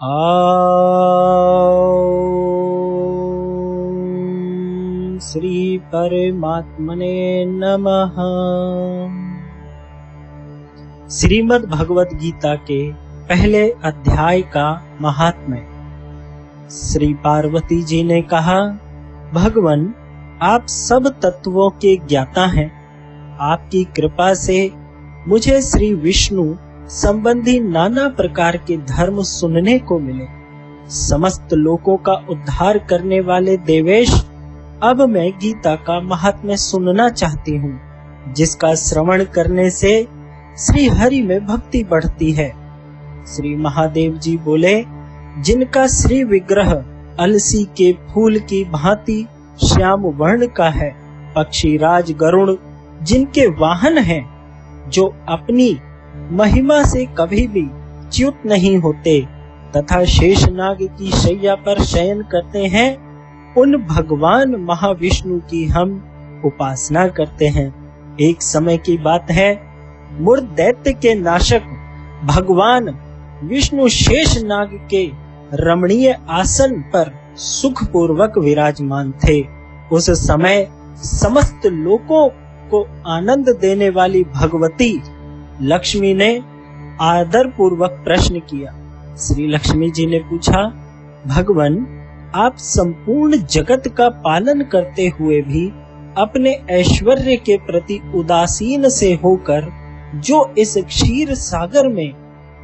श्री परमात्मने नमः। श्रीमद् भगवत गीता के पहले अध्याय का महात्म्य। श्री पार्वती जी ने कहा, भगवान, आप सब तत्वों के ज्ञाता हैं। आपकी कृपा से मुझे श्री विष्णु संबंधी नाना प्रकार के धर्म सुनने को मिले। समस्त लोगों का उद्धार करने वाले देवेश, अब मैं गीता का महात्म्य सुनना चाहती हूँ, जिसका श्रवण करने से श्री हरि में भक्ति बढ़ती है। श्री महादेव जी बोले, जिनका श्री विग्रह अलसी के फूल की भांति श्याम वर्ण का है, पक्षी राज गरुण जिनके वाहन हैं, जो अपनी महिमा से कभी भी च्युत नहीं होते। तथा शेषनाग की शैया पर शयन करते हैं, उन भगवान महाविष्णु की हम उपासना करते हैं। एक समय की बात है दैत्य के नाशक भगवान विष्णु शेष नाग के रमणीय आसन पर सुख पूर्वक विराजमान थे। उस समय समस्त लोगों को आनंद देने वाली भगवती लक्ष्मी ने आदर पूर्वक प्रश्न किया। श्री लक्ष्मी जी ने पूछा, भगवान, आप संपूर्ण जगत का पालन करते हुए भी अपने ऐश्वर्य के प्रति उदासीन से होकर जो इस क्षीर सागर में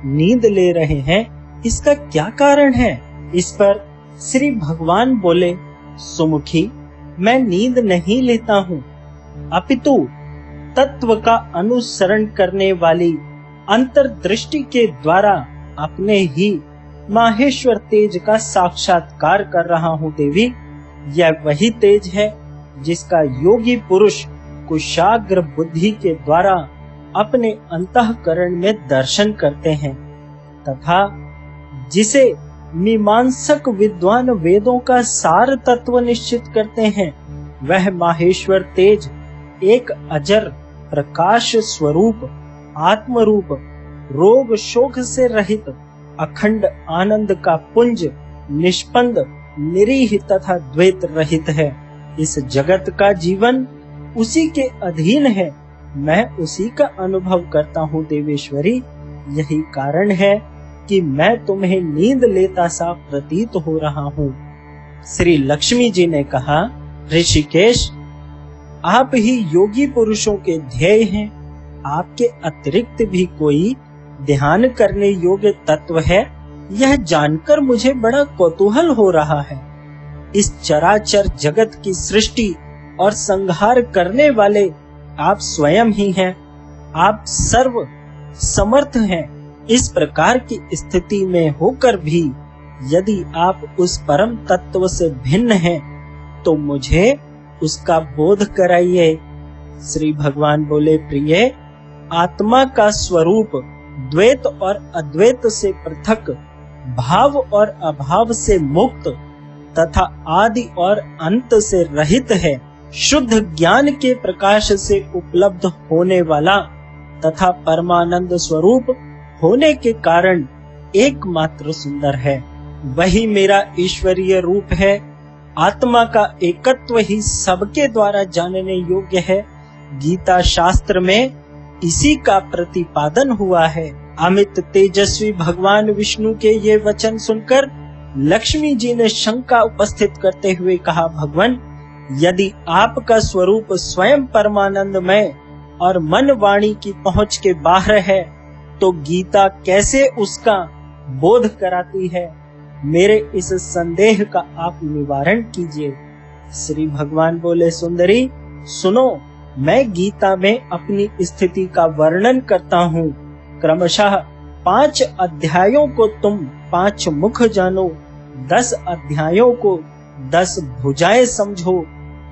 नींद ले रहे हैं, इसका क्या कारण है? इस पर श्री भगवान बोले, सुमुखी, मैं नींद नहीं लेता हूँ। अपितु तत्व का अनुसरण करने वाली अंतर्दृष्टि के द्वारा अपने ही माहेश्वर तेज का साक्षात्कार कर रहा हूँ देवी। यह वही तेज है जिसका योगी पुरुष कुशाग्र बुद्धि के द्वारा अपने अंतकरण में दर्शन करते हैं, तथा जिसे मीमांसक विद्वान वेदों का सार तत्व निश्चित करते हैं, वह माहेश्वर तेज एक अजर प्रकाश स्वरूप आत्म रूप रोग शोक से रहित, अखंड आनंद का पुंज निष्पंद निरीह तथा द्वैत रहित है। इस जगत का जीवन उसी के अधीन है। मैं उसी का अनुभव करता हूँ, देवेश्वरी। यही कारण है कि मैं तुम्हें नींद लेता सा प्रतीत हो रहा हूँ। श्री लक्ष्मी जी ने कहा, ऋषिकेश आप ही योगी पुरुषों के ध्येय हैं। आपके अतिरिक्त भी कोई ध्यान करने योग्य तत्व है? यह जानकर मुझे बड़ा कौतूहल हो रहा है। इस चराचर जगत की सृष्टि और संहार करने वाले आप स्वयं ही हैं। आप सर्व समर्थ हैं। इस प्रकार की स्थिति में होकर भी यदि आप उस परम तत्व से भिन्न हैं तो मुझे उसका बोध कराइए। श्री भगवान बोले, प्रिय, आत्मा का स्वरूप द्वैत और अद्वैत से पृथक, भाव और अभाव से मुक्त तथा आदि और अंत से रहित है, शुद्ध ज्ञान के प्रकाश से उपलब्ध होने वाला तथा परमानंद स्वरूप होने के कारण एकमात्र सुंदर है। वही मेरा ईश्वरीय रूप है आत्मा का एकत्व ही सबके द्वारा जानने योग्य है। गीता शास्त्र में इसी का प्रतिपादन हुआ है। अमित तेजस्वी भगवान विष्णु के ये वचन सुनकर लक्ष्मी जी ने शंका उपस्थित करते हुए कहा, भगवान, यदि आपका स्वरूप स्वयं परमानंदमय और मन वाणी की पहुँच के बाहर है तो गीता कैसे उसका बोध कराती है? मेरे इस संदेह का आप निवारण कीजिए। श्री भगवान बोले, सुंदरी, सुनो, मैं गीता में अपनी स्थिति का वर्णन करता हूँ। क्रमशः पाँच अध्यायों को तुम पाँच मुख जानो, दस अध्यायों को दस भुजाएँ समझो,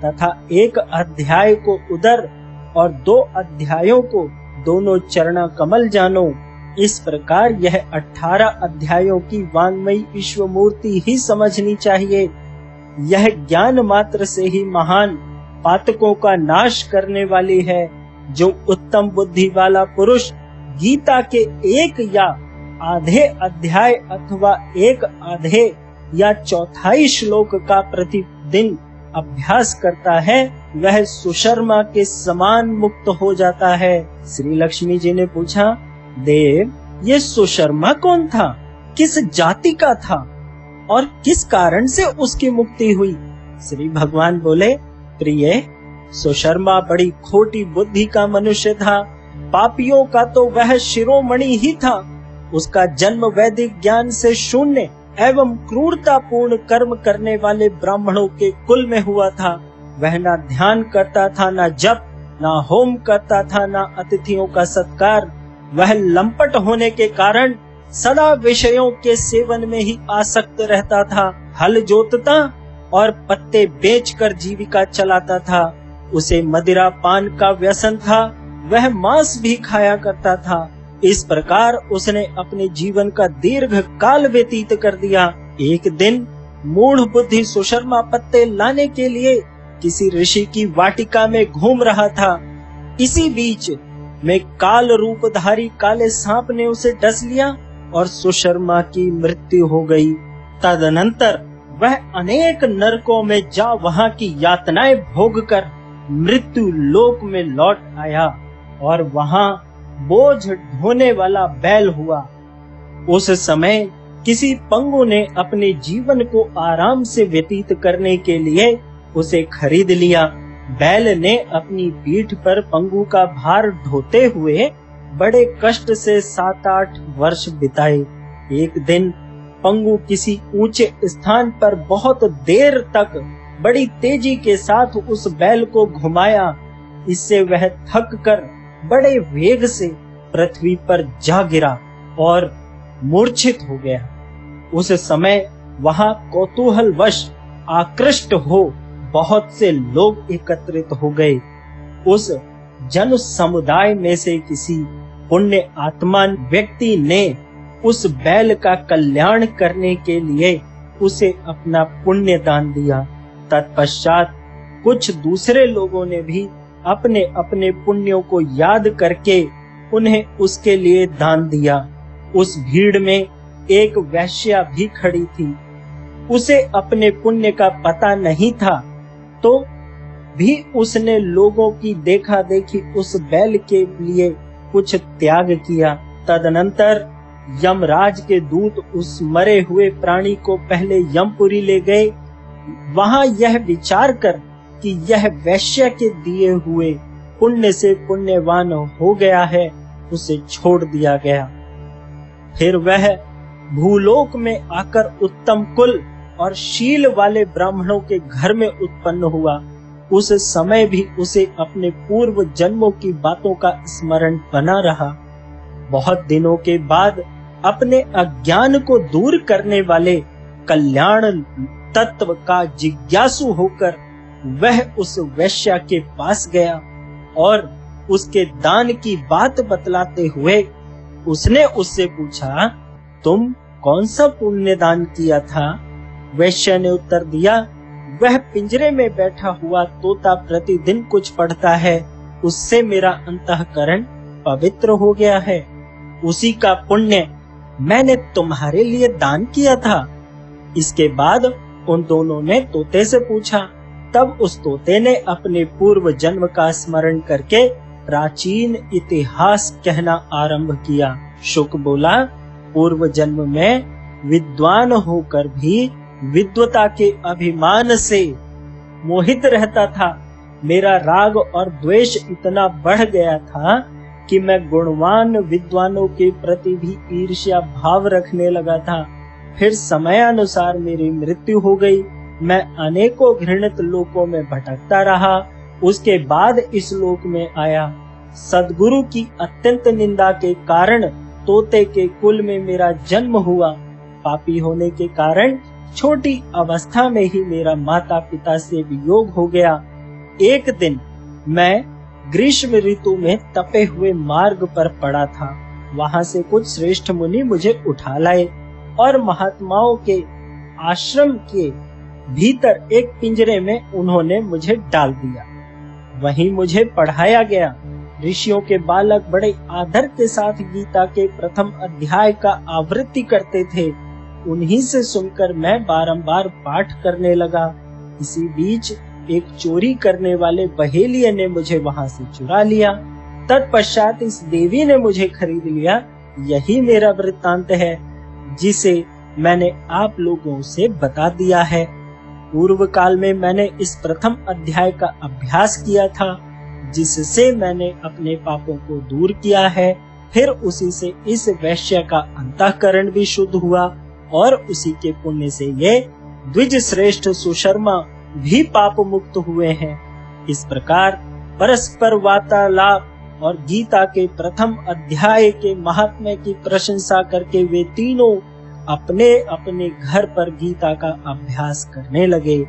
तथा एक अध्याय को उदर और दो अध्यायों को दोनों चरण कमल जानो। इस प्रकार यह अठारह अध्यायों की वांगमयी विश्व मूर्ति ही समझनी चाहिए। यह ज्ञान मात्र से ही महान पातकों का नाश करने वाली है, जो उत्तम बुद्धि वाला पुरुष गीता के एक या आधे अध्याय अथवा एक आधे या चौथाई श्लोक का प्रतिदिन अभ्यास करता है, वह सुशर्मा के समान मुक्त हो जाता है। श्री लक्ष्मी जी ने पूछा देव, ये सुशर्मा कौन था? किस जाति का था? और किस कारण से उसकी मुक्ति हुई? श्री भगवान बोले, प्रिय, सुशर्मा बड़ी खोटी बुद्धि का मनुष्य था। पापियों का तो वह शिरोमणि ही था। उसका जन्म वैदिक ज्ञान से शून्य एवं क्रूरता पूर्ण कर्म करने वाले ब्राह्मणों के कुल में हुआ था। वह ना ध्यान करता था, ना जप, ना होम करता था, ना अतिथियों का सत्कार वह लंपट होने के कारण सदा विषयों के सेवन में ही आसक्त रहता था, हल जोतता और पत्ते बेचकर जीविका चलाता था। उसे मदिरा पान का व्यसन था, वह मांस भी खाया करता था। इस प्रकार उसने अपने जीवन का दीर्घ काल व्यतीत कर दिया। एक दिन मूढ़ बुद्धि सुशर्मा पत्ते लाने के लिए किसी ऋषि की वाटिका में घूम रहा था। इसी बीच में काल रूपधारी काले सांप ने उसे डस लिया और सुशर्मा की मृत्यु हो गई। तदनंतर वह अनेक नरकों में जा वहाँ की यातनाएँ भोग कर मृत्यु लोक में लौट आया और वहाँ बोझ ढोने वाला बैल हुआ। उस समय किसी पंगु ने अपने जीवन को आराम से व्यतीत करने के लिए उसे खरीद लिया। बैल ने अपनी पीठ पर पंगु का भार ढोते हुए बड़े कष्ट से सात आठ वर्ष बिताए। एक दिन पंगु किसी ऊँचे स्थान पर बहुत देर तक बड़ी तेज़ी के साथ उस बैल को घुमाया। इससे वह थक कर बड़े वेग से पृथ्वी पर जा गिरा और मूर्छित हो गया। उस समय वहाँ कौतूहल वश आकृष्ट हो बहुत से लोग एकत्रित हो गए। उस जन समुदाय में से किसी पुण्य आत्मा व्यक्ति ने उस बैल का कल्याण करने के लिए उसे अपना पुण्य दान दिया। तत्पश्चात कुछ दूसरे लोगों ने भी अपने अपने पुण्यों को याद करके उन्हें उसके लिए दान दिया। उस भीड़ में एक वैश्या भी खड़ी थी। उसे अपने पुण्य का पता नहीं था तो भी उसने लोगों की देखा देखी उस बैल के लिए कुछ त्याग किया। तदनंतर यमराज के दूत उस मरे हुए प्राणी को पहले यमपुरी ले गए। वहाँ यह विचार कर कि यह वैश्य के दिए हुए पुण्य से पुण्यवान हो गया है, उसे छोड़ दिया गया। फिर वह भूलोक में आकर उत्तम कुल और शील वाले ब्राह्मणों के घर में उत्पन्न हुआ। उस समय भी उसे अपने पूर्व जन्मों की बातों का स्मरण बना रहा। बहुत दिनों के बाद अपने अज्ञान को दूर करने वाले कल्याण तत्व का जिज्ञासु होकर वह उस वैश्या के पास गया और उसके दान की बात बतलाते हुए उसने उससे पूछा, तुम कौन सा पुण्य दान किया था? वैश्य ने उत्तर दिया, वह पिंजरे में बैठा हुआ तोता प्रतिदिन कुछ पढ़ता है, उससे मेरा अंतकरण पवित्र हो गया है। उसी का पुण्य मैंने तुम्हारे लिए दान किया था। इसके बाद उन दोनों ने तोते से पूछा। तब उस तोते ने अपने पूर्व जन्म का स्मरण करके प्राचीन इतिहास कहना आरंभ किया। शुक बोला, पूर्व जन्म में विद्वान होकर भी विद्वता के अभिमान से मोहित रहता था। मेरा राग और द्वेष इतना बढ़ गया था कि मैं गुणवान विद्वानों के प्रति भी ईर्ष्या भाव रखने लगा था। फिर समयानुसार मेरी मृत्यु हो गई। मैं अनेकों घृणित लोकों में भटकता रहा। उसके बाद इस लोक में आया। सदगुरु की अत्यंत निंदा के कारण तोते के कुल में मेरा जन्म हुआ। पापी होने के कारण छोटी अवस्था में ही मेरा माता पिता से वियोग हो गया। एक दिन मैं ग्रीष्म ऋतु में तपे हुए मार्ग पर पड़ा था। वहाँ से कुछ श्रेष्ठ मुनि मुझे उठा लाए और महात्माओं के आश्रम के भीतर एक पिंजरे में उन्होंने मुझे डाल दिया। वहीं मुझे पढ़ाया गया। ऋषियों के बालक बड़े आदर के साथ गीता के प्रथम अध्याय का आवृत्ति करते थे। उन्हीं से सुनकर मैं बारंबार पाठ करने लगा। इसी बीच एक चोरी करने वाले बहेलिये ने मुझे वहाँ से चुरा लिया। तत्पश्चात इस देवी ने मुझे खरीद लिया। यही मेरा वृत्तांत है, जिसे मैंने आप लोगों से बता दिया है। पूर्व काल में मैंने इस प्रथम अध्याय का अभ्यास किया था, जिससे मैंने अपने पापों को दूर किया है। फिर उसी से इस वैश्य का अंतकरण भी शुद्ध हुआ। और उसी के पुण्य से ये द्विज श्रेष्ठ सुशर्मा भी पाप मुक्त हुए हैं। इस प्रकार परस्पर वार्तालाप और गीता के प्रथम अध्याय के महात्म्य की प्रशंसा करके वे तीनों अपने अपने घर पर गीता का अभ्यास करने लगे।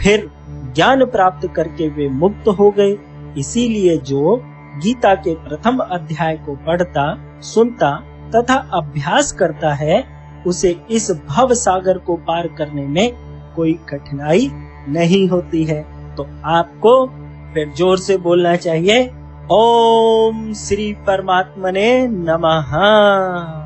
फिर ज्ञान प्राप्त करके वे मुक्त हो गए। इसीलिए जो गीता के प्रथम अध्याय को पढ़ता, सुनता तथा अभ्यास करता है उसे इस भव सागर को पार करने में कोई कठिनाई नहीं होती है। तो आपको फिर ज़ोर से बोलना चाहिए, ओम श्री परमात्मने नमः।